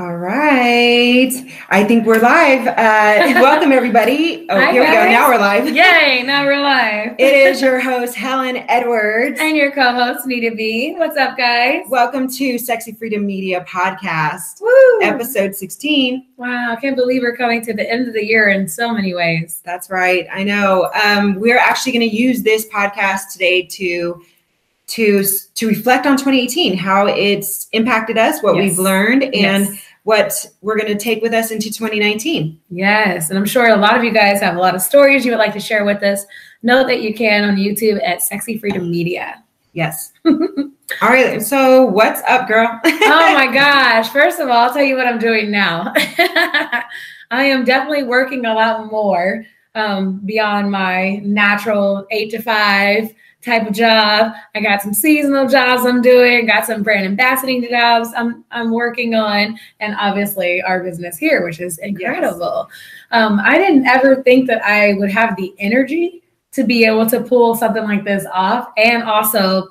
All right. I think we're live. Uh, welcome, everybody. Oh, Hi, here we go. Now we're live. Yay, now we're live. It is your host, Helen Edwards. and your co-host Nita B. What's up, guys? Welcome to Sexy Freedom Media Podcast, Woo! episode 16. Wow, I can't believe we're coming to the end of the year in so many ways. That's right. I know. Um, we're actually going to use this podcast today to to to reflect on 2018, how it's impacted us, what Yes. we've learned, and Yes. What we're going to take with us into 2019. Yes, and I'm sure a lot of you guys have a lot of stories you would like to share with us. Know that you can on YouTube at Sexy Freedom Media. Yes. All right. So, what's up, girl? oh my gosh. First of all, I'll tell you what I'm doing now. I am definitely working a lot more um, beyond my natural eight to five type of job. I got some seasonal jobs I'm doing, got some brand ambassadoring jobs I'm, I'm working on, and obviously our business here, which is incredible. Um, I didn't ever think that I would have the energy to be able to pull something like this off and also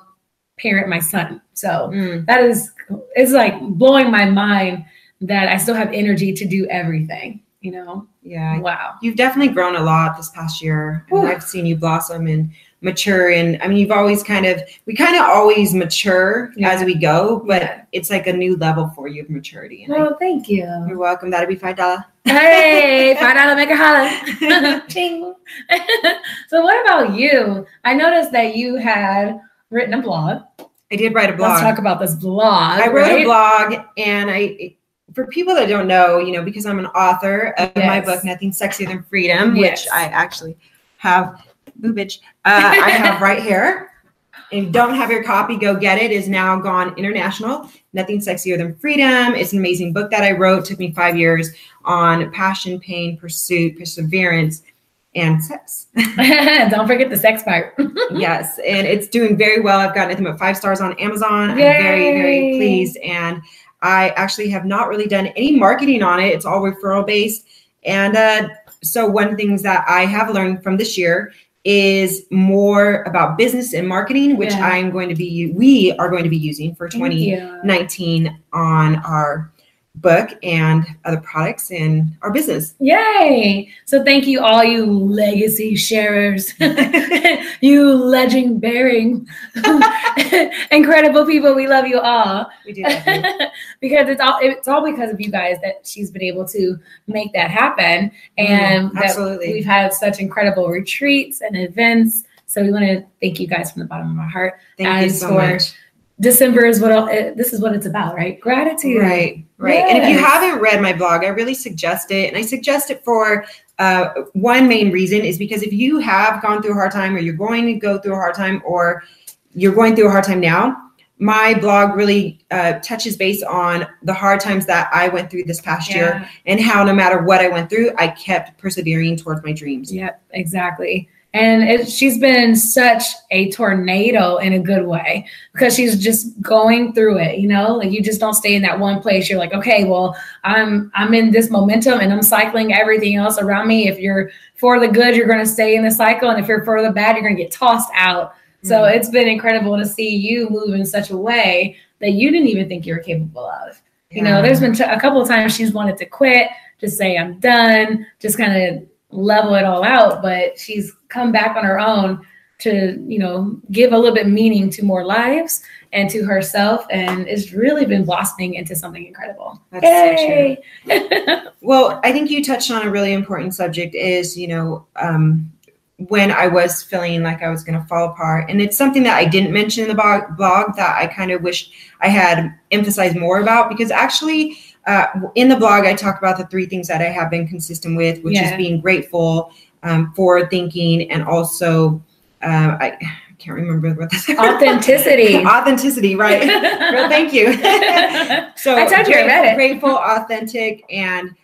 parent my son. So Mm, that is it's like blowing my mind that I still have energy to do everything. You know, yeah. wow. You've definitely grown a lot this past year. And. I've seen you blossom and mature. And I mean, you've always kind of, we kind of always mature Yeah. as we go, but Yeah. it's like a new level for you of maturity. And I- Well, thank you. you're welcome. That'll be $5. Hey, five dollar make a holla. So, what about you? I noticed that you had written a blog. I did write a blog. Let's talk about this blog. I wrote right? a blog and I, for people that don't know, you know, because I'm an author of my book, Nothing Sexier Than Freedom, Yes. which I actually have, boobage, uh, I have right here. If you don't have your copy, go get it. Is now gone international. Nothing sexier than freedom. It's an amazing book that I wrote. took me five years on passion, pain, pursuit, perseverance, and sex. Don't forget the sex part. yes, and it's doing very well. I've gotten nothing but five stars on Amazon. I'm very, very pleased. And I actually have not really done any marketing on it. It's all referral based. And uh, so, one of the things that I have learned from this year is more about business and marketing, which Yeah. I'm going to be, we are going to be using for 2019 on our book and other products in our business. Yay! So thank you, all you legacy sharers, you legend bearing, incredible people. We love you all We do because it's all it's all because of you guys that she's been able to make that happen, and Mhm, that absolutely. we've had such incredible retreats and events. So we want to thank you guys from the bottom of our heart. Thank you so for much. December is what uh, this is what it's about, right? Gratitude. Right, right. And if you haven't read my blog, I really suggest it. And I suggest it for uh, one main reason is because if you have gone through a hard time or you're going to go through a hard time or you're going through a hard time now, my blog really uh, touches base on the hard times that I went through this past year and how no matter what I went through, I kept persevering towards my dreams. Yep, exactly. And it, she's been such a tornado in a good way because she's just going through it. You know, like you just don't stay in that one place. You're like, okay, well, I'm I'm in this momentum and I'm cycling everything else around me. If you're for the good, you're going to stay in the cycle, and if you're for the bad, you're going to get tossed out. So Mhm. it's been incredible to see you move in such a way that you didn't even think you were capable of. You know, there's been t- a couple of times she's wanted to quit, just say I'm done, just kind of level it all out. But she's come back on her own to, you know, give a little bit meaning to more lives and to herself, and it's really been blossoming into something incredible. That's so true. Yay! Well, I think you touched on a really important subject is, you know, um, when I was feeling like I was going to fall apart. And it's something that I didn't mention in the blog, blog that I kind of wish I had emphasized more about because actually, uh, in the blog, I talk about the three things that I have been consistent with, which is being grateful, um, forward thinking, and also, uh, I, I can't remember what that's Authenticity. Authenticity, right. well, thank you. so I told you I read it. Grateful, authentic, and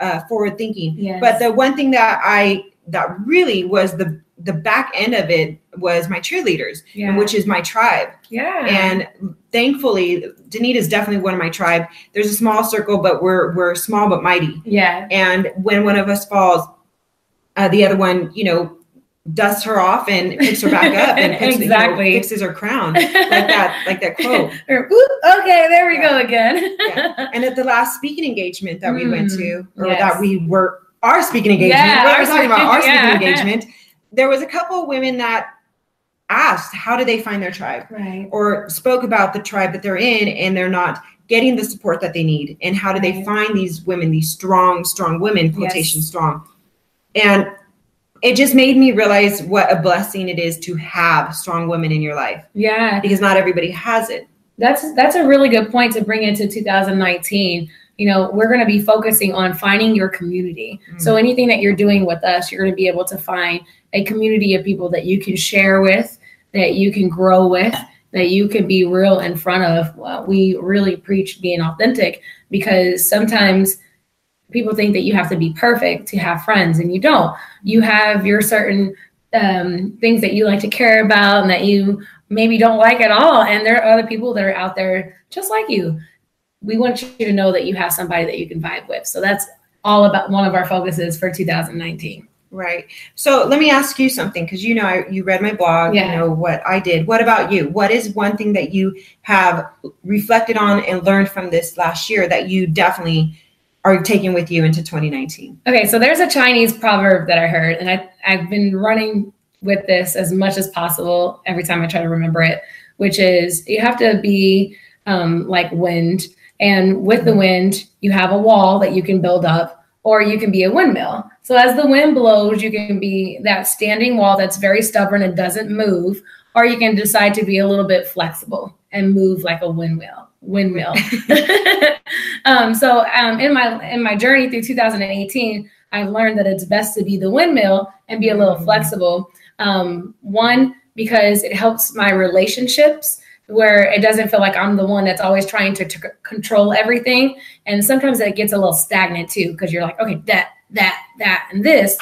uh, forward thinking. Yes. But the one thing that I that really was the the back end of it was my cheerleaders, yeah. which is my tribe. yeah. And thankfully, Denita is definitely one of my tribe. There's a small circle, but we're we're small but mighty. yeah. And when one of us falls, uh, the other one, you know, dusts her off and picks her back up and picks, Exactly. you know, fixes her crown like that like that quote Or, "Oop, okay, there we go Yeah. again. and at the last speaking engagement that we went to or yes. that we were our speaking engagement Yeah, we're our talking about our speaking- yeah. engagement there was a couple of women that asked how do they find their tribe right. or spoke about the tribe that they're in and they're not getting the support that they need and how do they find these women these strong strong women quotation Yes. strong and it just made me realize what a blessing it is to have strong women in your life Yeah. because not everybody has it That's that's a really good point to bring into 2019. You know, we're going to be focusing on finding your community. Mm. So anything that you're doing with us, you're going to be able to find a community of people that you can share with, that you can grow with, that you can be real in front of. Well, we really preach being authentic because sometimes people think that you have to be perfect to have friends and you don't. You have your certain um, things that you like to care about and that you maybe don't like at all. And there are other people that are out there just like you. We want you to know that you have somebody that you can vibe with. So that's all about one of our focuses for 2019. Right. So let me ask you something because you know I, you read my blog. Yeah. You know what I did. What about you? What is one thing that you have reflected on and learned from this last year that you definitely are taking with you into 2019? Okay, so there's a Chinese proverb that I heard, and I, I've been running with this as much as possible every time I try to remember it, which is you have to be um, like wind. And with the wind, you have a wall that you can build up, or you can be a windmill. So as the wind blows, you can be that standing wall that's very stubborn and doesn't move, or you can decide to be a little bit flexible and move like a windmill. Windmill. um, so um, in my in my journey through 2018, I've learned that it's best to be the windmill and be a little flexible. Um, one because it helps my relationships where it doesn't feel like I'm the one that's always trying to, to control everything. And sometimes it gets a little stagnant too because you're like, okay, that that that and this,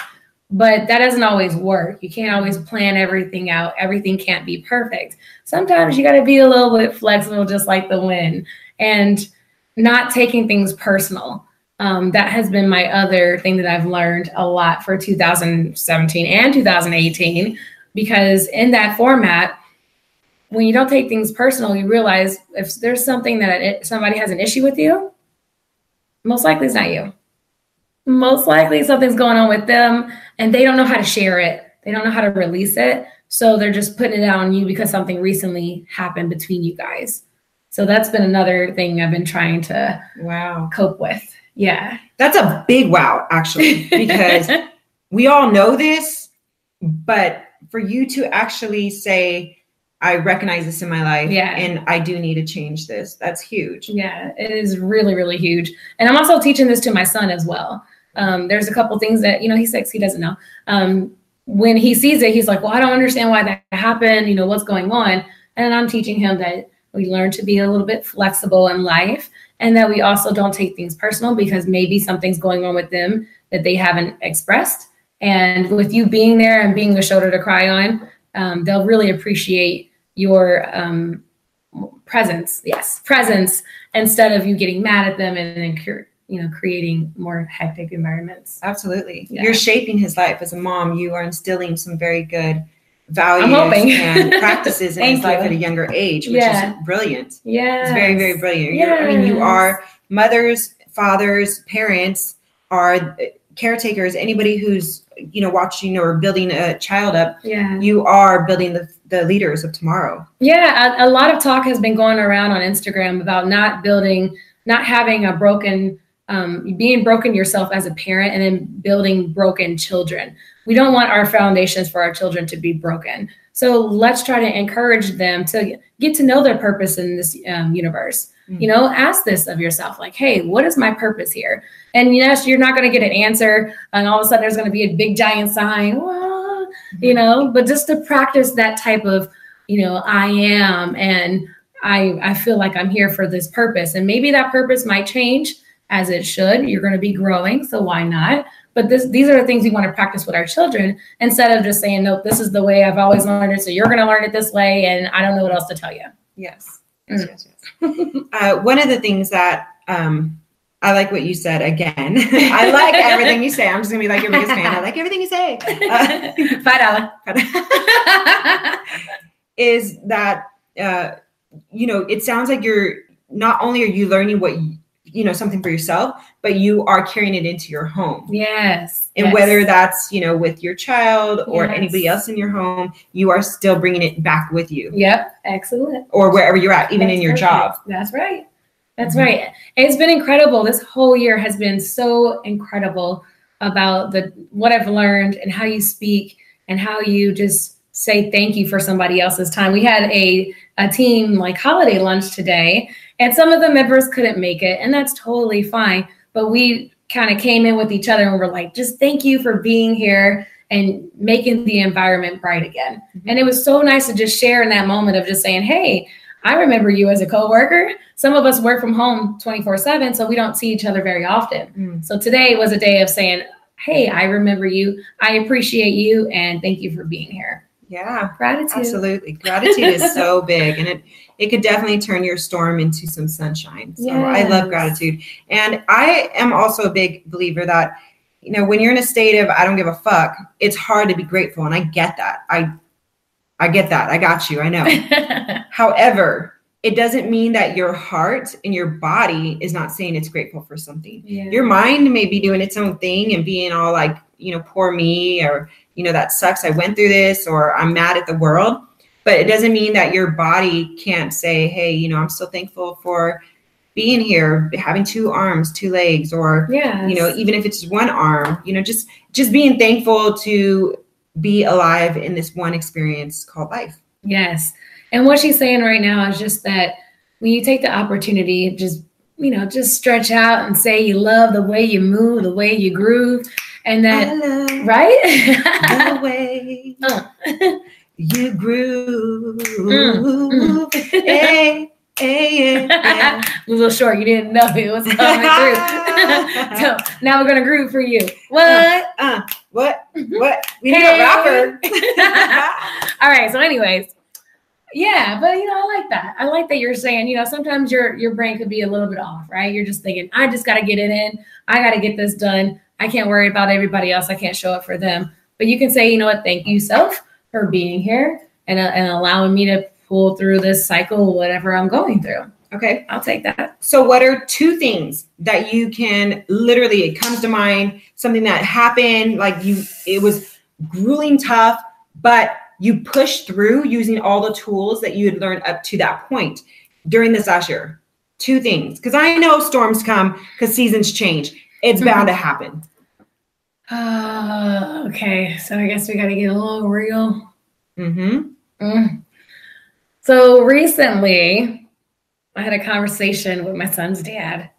but that doesn't always work. You can't always plan everything out. Everything can't be perfect. Sometimes you got to be a little bit flexible, just like the wind, and not taking things personal. Um, that has been my other thing that I've learned a lot for 2017 and 2018, because in that format, when you don't take things personal, you realize if there's something that it, somebody has an issue with you, most likely it's not you. Most likely something's going on with them and they don't know how to share it. They don't know how to release it. So they're just putting it out on you because something recently happened between you guys. So that's been another thing I've been trying to Wow. cope with. Yeah. That's a big wow, actually, because we all know this, but for you to actually say, I recognize this in my life Yeah. and I do need to change this, that's huge. Yeah, it is really, really huge. And I'm also teaching this to my son as well. Um, there's a couple things that, you know, he's six, he doesn't know. Um, when he sees it, he's like, well, I don't understand why that happened. You know, what's going on? And I'm teaching him that we learn to be a little bit flexible in life and that we also don't take things personal because maybe something's going on with them that they haven't expressed. And with you being there and being a shoulder to cry on, um, they'll really appreciate your um, presence. Yes, presence instead of you getting mad at them and then you know creating more hectic environments. Absolutely. Yeah. You're shaping his life as a mom. You are instilling some very good values and practices in his life you. at a younger age, which Yeah. is brilliant. Yeah, It's very, very brilliant. You're, I mean, you are mothers, fathers, parents, are caretakers, anybody who's, you know, watching or building a child up, Yeah, you are building the, the leaders of tomorrow. yeah. A, a lot of talk has been going around on Instagram about not building, not having a broken, um, being broken yourself as a parent, and then building broken children. We don't want our foundations for our children to be broken. So let's try to encourage them to get to know their purpose in this um, universe. Mm. You know, ask this of yourself, like, "Hey, what is my purpose here?" And yes, you're not going to get an answer, and all of a sudden there's going to be a big giant sign, "Wah," you know. But just to practice that type of, you know, I am, and I I feel like I'm here for this purpose, and maybe that purpose might change as it should. You're going to be growing, so why not? But this, these are the things we want to practice with our children instead of just saying, "Nope, this is the way I've always learned it, so you're going to learn it this way," and I don't know what else to tell you. Yes. Mm. Yes, yes, yes. uh, one of the things that um, I like what you said again. I like everything you say. I'm just gonna be like your biggest fan. I like everything you say. Uh, Five dollar. is that uh, you know? It sounds like you're not only are you learning what you, know something for yourself, but you are carrying it into your home. yes. And yes. whether that's you know with your child or Yes. anybody else in your home, you are still bringing it back with you, Yep. Excellent. or wherever you're at, even in your perfect. job. That's right. That's Mhm. right. It's been incredible. This whole year has been so incredible about the what I've learned and how you speak and how you just say thank you for somebody else's time. We had a a team like holiday lunch today and some of the members couldn't make it and that's totally fine, but we kind of came in with each other and we're like just thank you for being here and making the environment bright again. Mhm. And it was so nice to just share in that moment of just saying, "Hey, I remember you as a coworker. Some of us work from home 24/7, so we don't see each other very often. Mm. So today was a day of saying, "Hey, I remember you. I appreciate you and thank you for being here." Yeah, Gratitude. absolutely. Gratitude is so big, and it it could definitely turn your storm into some sunshine. So I love gratitude, and I am also a big believer that you know when you're in a state of I don't give a fuck, it's hard to be grateful, and I get that. I I get that. I got you. I know. However, it doesn't mean that your heart and your body is not saying it's grateful for something. yeah. Your mind may be doing its own thing and being all like, you know, poor me, or, you know, that sucks. I went through this, or I'm mad at the world. But it doesn't mean that your body can't say, hey, you know, I'm so thankful for being here, having two arms, two legs, or, yeah. you know, even if it's just one arm, you know, just just being thankful to be alive in this one experience called life. Yes. And what she's saying right now is just that when you take the opportunity, just you know, just stretch out and say you love the way you move, the way you groove, and that love the right. way Uh. you groove. Mm, Hey, hey, yeah, a little short. You didn't know it was coming through. so now we're gonna groove for you. What? Uh, what? What? We need a rapper. All right. So, anyways, yeah, but you know, I like that. I like that you're saying, you know, sometimes your your brain could be a little bit off, right? You're just thinking, I just got to get it in. I got to get this done. I can't worry about everybody else. I can't show up for them. But you can say, you know what? Thank you, self, for being here and uh, and allowing me to pull through this cycle, whatever I'm going through. okay. I'll take that. So, what are two things that you can literally, it comes to mind, something that happened, like you, it was grueling tough, but you pushed through using all the tools that you had learned up to that point during this last year? Two things. Because I know storms come because seasons change. It's bound to happen. Uh, okay. So I guess we got to get a little real. Mm-hmm. Mm. So recently, I had a conversation with my son's dad,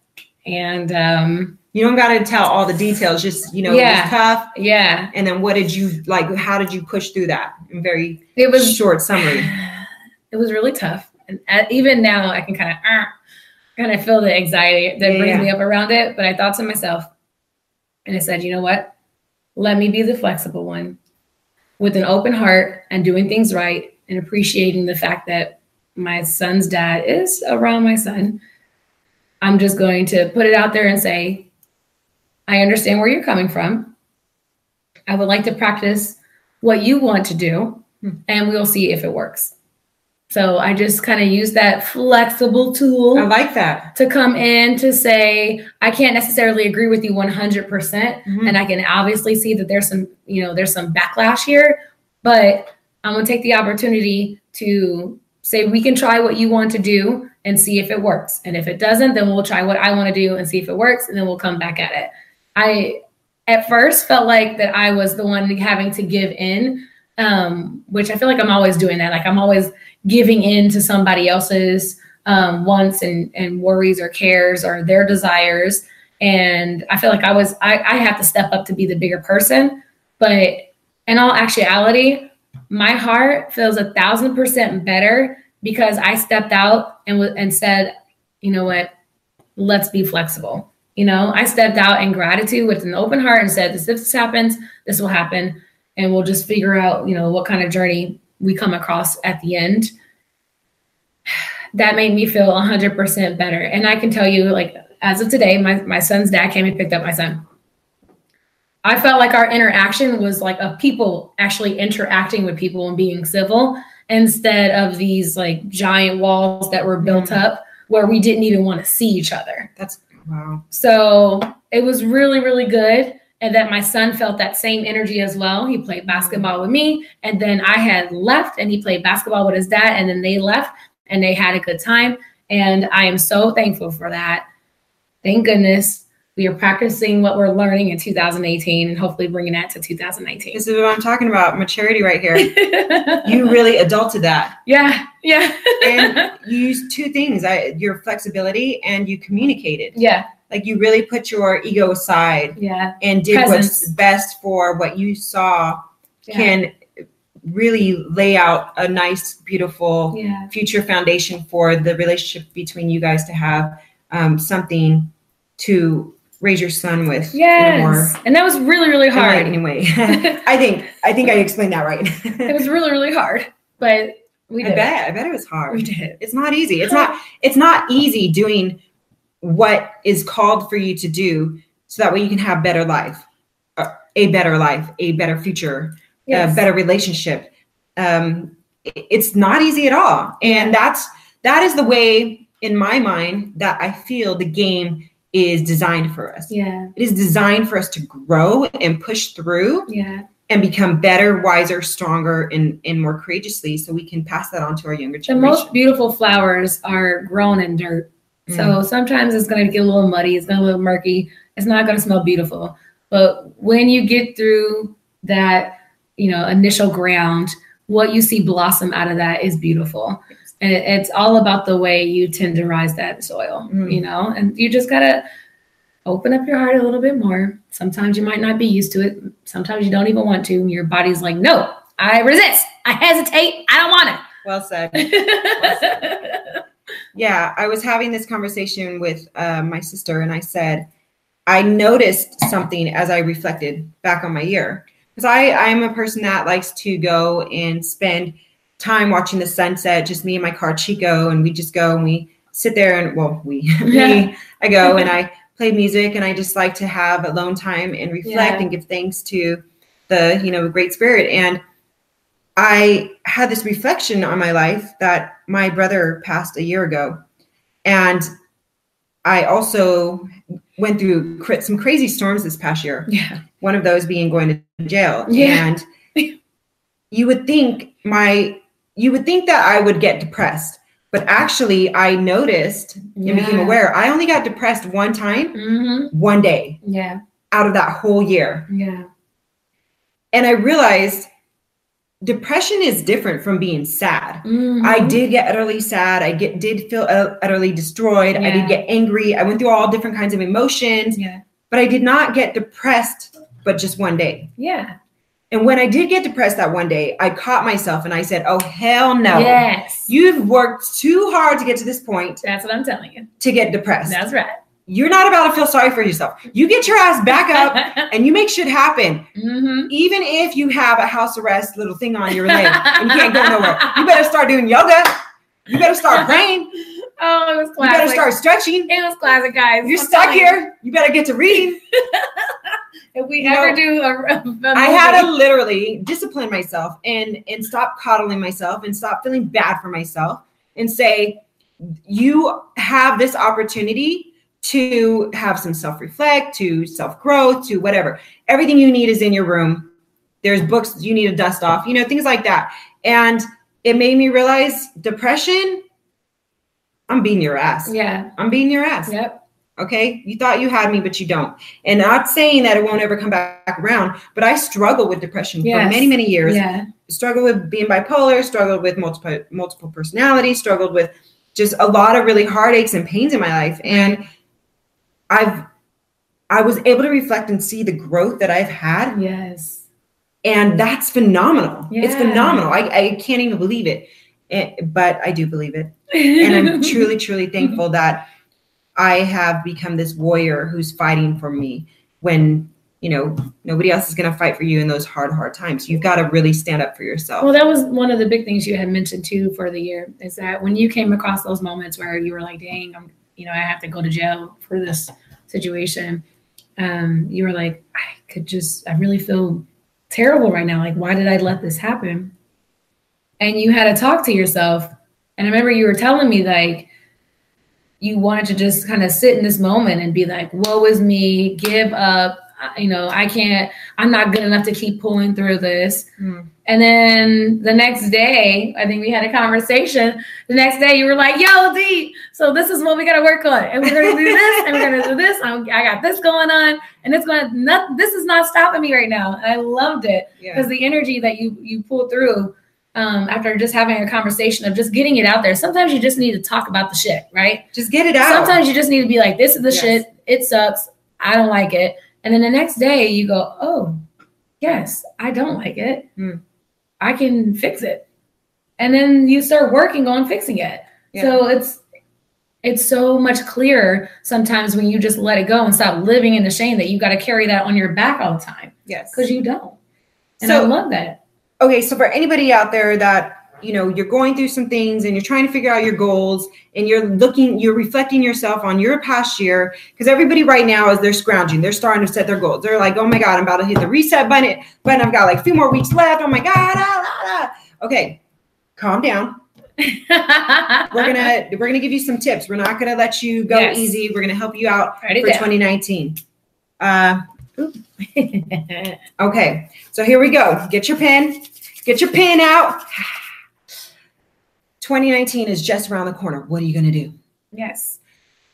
and um, You don't got to tell all the details, just, you know, it Yeah. was tough. yeah, And then what did you, like, how did you push through that in very it was short summary? it was really tough, and uh, even now I can kind of uh, kind of feel the anxiety that Yeah, brings yeah. me up around it. But I thought to myself, and I said, you know what? Let me be the flexible one, with an open heart and doing things right, and appreciating the fact that my son's dad is around my son. I'm just going to put it out there and say, I understand where you're coming from. I would like to practice what you want to do, Hmm. and we'll see if it works. So I just kind of use that flexible tool I like that. to come in to say, I can't necessarily agree with you 100%. Mhm. And I can obviously see that there's some, you know, there's some backlash here, but I'm going to take the opportunity to say, we can try what you want to do and see if it works. And if it doesn't, then we'll try what I want to do and see if it works. And then we'll come back at it. I, at first felt like that I was the one having to give in, um, which I feel like I'm always doing that. Like I'm always giving in to somebody else's um, wants and, and worries or cares or their desires. And I feel like I was, I, I have to step up to be the bigger person. But in all actuality, my heart feels a thousand percent better because I stepped out and, w- and said, you know what, let's be flexible. You know, I stepped out in gratitude with an open heart and said, this, if this happens, this will happen. And we'll just figure out, you know, what kind of journey we come across at the end. That made me feel 100% better. And I can tell you, like, as of today, my, my son's dad came and picked up my son. I felt like our interaction was like a people actually interacting with people and being civil instead of these like giant walls that were built Mhm. up where we didn't even want to see each other. That's wow. So it was really, really good. And that my son felt that same energy as well. He played basketball with me. And then I had left and he played basketball with his dad. And then they left and they had a good time. And I am so thankful for that. Thank goodness we are practicing what we're learning in 2018 and hopefully bringing that to 2019. This is what I'm talking about. Maturity right here. you really adulted that. yeah, yeah. And you used two things. I your flexibility and you communicated. yeah, Like you really put your ego aside yeah. and did what's best for what you saw yeah. can really lay out a nice, beautiful yeah. future foundation for the relationship between you guys to have um, something to raise your son with Yes. And that was really, really hard. Anyway. I think I think I explained that right. it was really, really hard. But we I did. it. bet. I bet it was hard. We did. It's not easy. It's not it's not easy doing what is called for you to do so that way you can have better life. uh, A better life, a better future, Yes. a better relationship. Um it's not easy at all. And that's that is the way in my mind that I feel the game is designed for us. Yeah. It is designed for us to grow and push through Yeah. and become better, wiser, stronger, and, and more courageously so we can pass that on to our younger children The generation. most beautiful flowers are grown in dirt. Mm. So sometimes it's going to get a little muddy, it's going to look murky, it's not going to smell beautiful. But when you get through that, you know, initial ground, what you see blossom out of that is beautiful. And it- it's all about the way you tenderize that soil, Mm. you know, and you just got to open up your heart a little bit more. Sometimes you might not be used to it. Sometimes you don't even want to. Your body's like, no, I resist. I hesitate. I don't want it. well said. it. Yeah, I was having this conversation with uh, my sister, and I said, I noticed something as I reflected back on my year. Because I, I'm a person that likes to go and spend time watching the sunset, just me and my car Chico, and we just go and we sit there and, well, we, me, I go and I play music, and I just like to have alone time and reflect Yeah. and give thanks to the, you know, great spirit. And I had this reflection on my life that my brother passed a year ago. And I also went through some crazy storms this past year. yeah. One of those being going to jail. Yeah. And you would think my you would think that I would get depressed, but actually I noticed and became aware I only got depressed one time, Mm-hmm. one day Yeah. out of that whole year. Yeah. And I realized depression is different from being sad. Mhm. I did get utterly sad. I get did feel uh, utterly destroyed. I did get angry. I went through all different kinds of emotions, Yeah. but I did not get depressed but just one day. Yeah. And when I did get depressed that one day, I caught myself and I said, "Oh hell no. Yes. You've worked too hard to get to this point That's what I'm telling you. to get depressed. That's right. You're not about to feel sorry for yourself. You get your ass back up and you make shit happen. hmm Even if you have a house arrest little thing on your leg and you can't go nowhere. You better start doing yoga. You better start praying. Oh, it was You classic. better start stretching. It was classic, guys. You're I'm stuck telling you. here. You better get to reading. If we You ever know, do a, a I had to literally discipline myself and and stop coddling myself and stop feeling bad for myself and say, you have this opportunity to have some self-reflect, to self-growth, to whatever. Everything you need is in your room. There's books you need to dust off, you know, things like that. And it made me realize depression, I'm beating your ass. Yeah. I'm beating your ass. Yep. Okay. You thought you had me, but you don't. And not saying that it won't ever come back around, but I struggled with depression for many, many years. Yeah. Struggled with being bipolar, struggled with multiple multiple personalities, struggled with just a lot of really heartaches and pains in my life. And I've I was able to reflect and see the growth that I've had. Yes. And that's phenomenal. It's phenomenal. I, I can't even believe it. Eh, but I do believe it and I'm truly, truly thankful that I have become this warrior who's fighting for me when you know nobody else is going to fight for you in those hard, hard times. You've got to really stand up for yourself. Well, that was one of the big things you had mentioned too for the year is that when you came across those moments where you were like, dang, I'm you know, I have to go to jail for this situation. Um, you were like, I could just, I really feel terrible right now. Like, why did I let this happen? And you had to talk to yourself. And I remember you were telling me, like, you wanted to just kind of sit in this moment and be like, woe is me, give up. You know, I can't, I'm not good enough to keep pulling through this. Mm. And then the next day, I think we had a conversation. The next day, you were like, "Yo, D, so this is what we got to work on, and we're gonna do this, and we're gonna do this. I'm, i got this going on, and it's gonna. Not, this is not stopping me right now." And I loved it because yeah. the energy that you you pulled through um, after just having a conversation of just getting it out there. Sometimes you just need to talk about the shit, right? Just get it out. Sometimes you just need to be like, "This is the yes. shit. It sucks. I don't like it." And then the next day, you go, "Oh, yes, I don't like it." Mm I can fix it. And then you start working on fixing it. Yeah. So it's it's so much clearer sometimes when you just let it go and stop living in the shame that you got to carry that on your back all the time. Yes. Because you don't. And so, I love that. Okay, so for anybody out there that you know you're going through some things and you're trying to figure out your goals and you're looking you're reflecting yourself on your past year because everybody right now is they're scrounging they're starting to set their goals. They're like oh my god i'm about to hit the reset button but i've got like a few more weeks left. Oh my god ah, ah, ah. okay calm down. We're gonna we're gonna give you some tips. We're not gonna let you go yes. easy. We're gonna help you out Write for 2019 uh okay so here we go. Get your pen. Get your pen out 2019 is just around the corner. What are you going to do? Yes.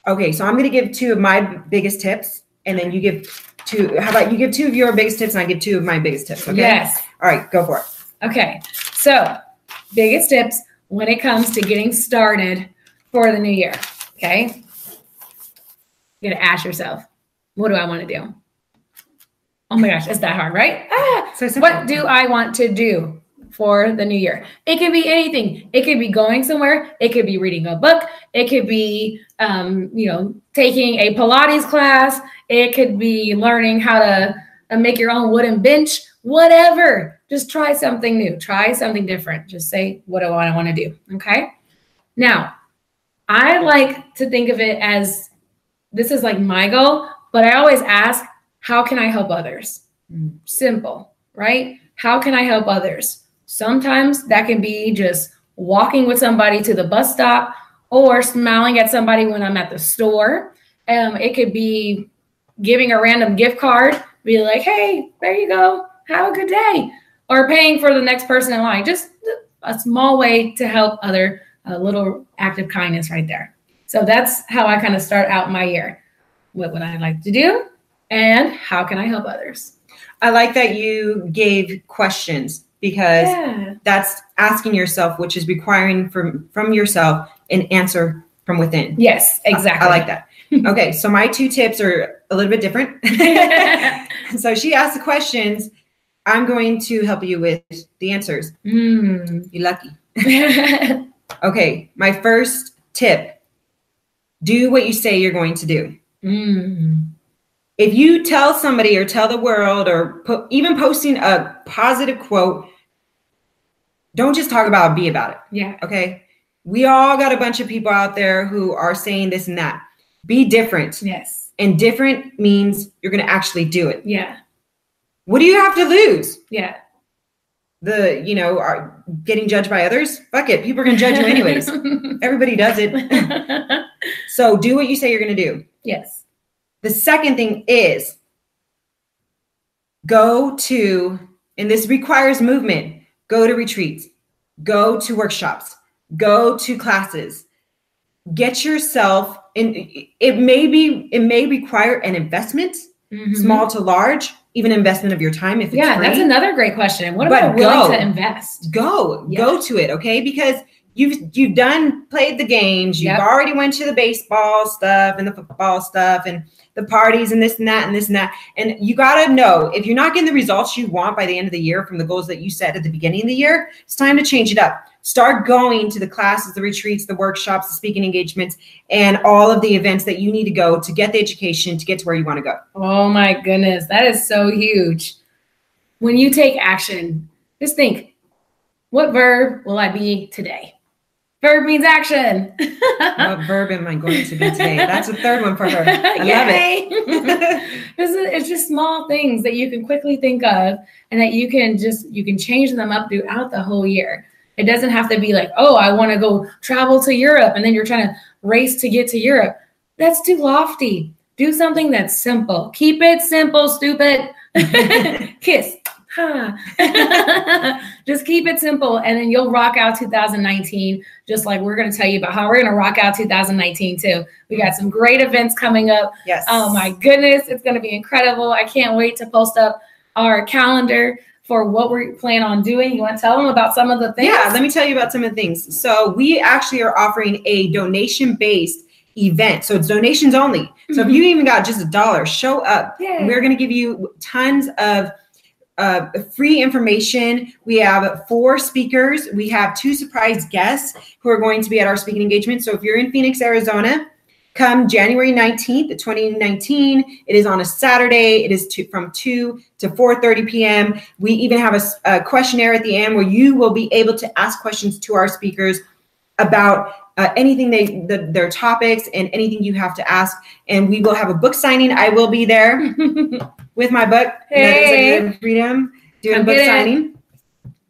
Okay, so I'm going to give two of my biggest tips, and then you give two. How about you give two of your biggest tips, and I give two of my biggest tips? Okay. Yes. All right, go for it. Okay, so biggest tips when it comes to getting started for the new year. Okay, you got to ask yourself, what do I want to do? Oh my gosh, it's that hard, right? Ah, so what do I want to do? For the new year. It could be anything. It could be going somewhere. It could be reading a book. It could be, um, you know, taking a Pilates class. It could be learning how to uh, make your own wooden bench. Whatever. Just try something new. Try something different. Just say, what do I want to do? Okay. Now, I like to think of it as this is like my goal, but I always ask, how can I help others? Mm. Simple, right? How can I help others? Sometimes that can be just walking with somebody to the bus stop or smiling at somebody when I'm at the store. Um, it could be giving a random gift card, be like, hey, there you go. Have a good day. Or paying for the next person in line. Just a small way to help other, a little act of kindness right there. So that's how I kind of start out my year. What would I like to do? And how can I help others? I like that you gave questions because yeah. that's asking yourself, which is requiring from from yourself an answer from within. Yes, exactly. I, I like that. okay, so my two tips are a little bit different. so she asked the questions. I'm going to help you with the answers. Mm. You lucky. okay, my first tip: do what you say you're going to do. Mm if you tell somebody or tell the world or po- even posting a positive quote, don't just talk about it, be about it. Yeah. Okay. We all got a bunch of people out there who are saying this and that. Be different. Yes. And different means you're going to actually do it. Yeah. What do you have to lose? Yeah. The, you know, are getting judged by others? Fuck it. People are going to judge you anyways. Everybody does it. so do what you say you're going to do. Yes. The second thing is go to, and this requires movement, go to retreats, go to workshops, go to classes, get yourself in it may be it may require an investment mm-hmm. small to large even investment of your time if yeah free. that's another great question what about willing to invest go yeah. go to it okay because you've you've done played the games you've yep. already went to the baseball stuff and the football stuff and the parties and this and that and this and that. And you got to know if you're not getting the results you want by the end of the year from the goals that you set at the beginning of the year, it's time to change it up. Start going to the classes, the retreats, the workshops, the speaking engagements, and all of the events that you need to go to get the education to get to where you want to go. Oh my goodness, that is so huge. When you take action, just think, what verb will I be today? Verb means action. what verb am I going to be today? That's a third one for her. I love it. it's just small things that you can quickly think of and that you can just you can change them up throughout the whole year. It doesn't have to be like, oh, I want to go travel to Europe and then you're trying to race to get to Europe. That's too lofty. Do something that's simple. Keep it simple, stupid. Kiss. Keep it simple and then you'll rock out 2019 just like we're going to tell you about how we're going to rock out 2019 too. We got some great events coming up. Yes. Oh my goodness it's going to be incredible. I can't wait to post up our calendar for what we plan on doing. You want to tell them about some of the things? Yeah let me tell you about some of the things. So we actually are offering a donation based event. So it's donations only. So mm-hmm. if you even got just a dollar show up. Yay. we're going to give you tons of uh, free information. We have four speakers. We have two surprise guests who are going to be at our speaking engagement. So if you're in Phoenix, Arizona, come January 19th, 2019. It is on a Saturday. It is to, from 2 to 4.30 p.m. We even have a, a questionnaire at the end where you will be able to ask questions to our speakers about uh, anything they the, their topics and anything you have to ask and we will have a book signing i will be there with my book hey. freedom doing book signing.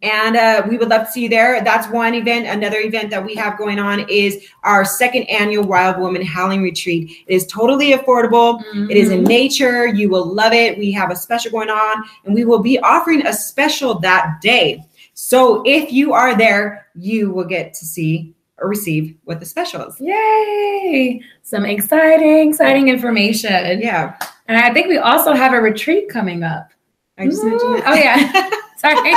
And uh, we would love to see you there. That's one event. Another event that we have going on is our second annual wild woman howling retreat. It is totally affordable. Mm-hmm. it is in mm-hmm. nature. You will love it. We have a special going on and we will be offering a special that day. So if you are there you will get to see or receive with the specials. Yay! Some exciting, exciting information. Yeah. And I think we also have a retreat coming up. I just mentioned. Oh yeah. Sorry.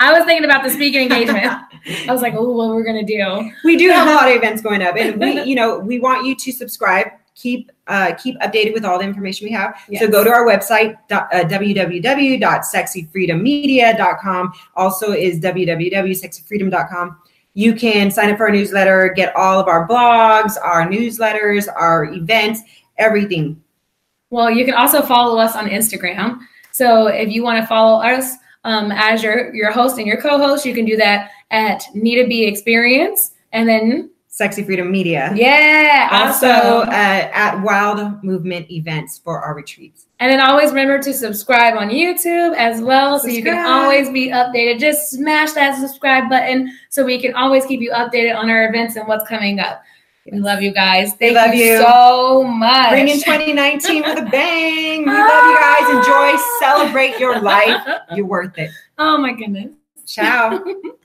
I was thinking about the speaking engagement. I was like, oh, what we're gonna do. We do have a lot of events going up. And we, you know, we want you to subscribe, keep uh, keep updated with all the information we have. Yes. So go to our website, uh, www.sexyfreedommedia.com. Also is www.sexyfreedom.com you can sign up for our newsletter, get all of our blogs, our newsletters, our events, everything. Well, you can also follow us on Instagram. So if you want to follow us um, as your, your host and your co-host, you can do that at Nita B Experience. And then Sexy Freedom Media. Yeah. Also awesome. uh, at Wild Movement events for our retreats. And then always remember to subscribe on YouTube as well subscribe. so you can always be updated. Just smash that subscribe button so we can always keep you updated on our events and what's coming up. We love you guys. Thank we love you, you so much. Bring in 2019 with a bang. We love you guys. Enjoy, celebrate your life. You're worth it. Oh my goodness. Ciao.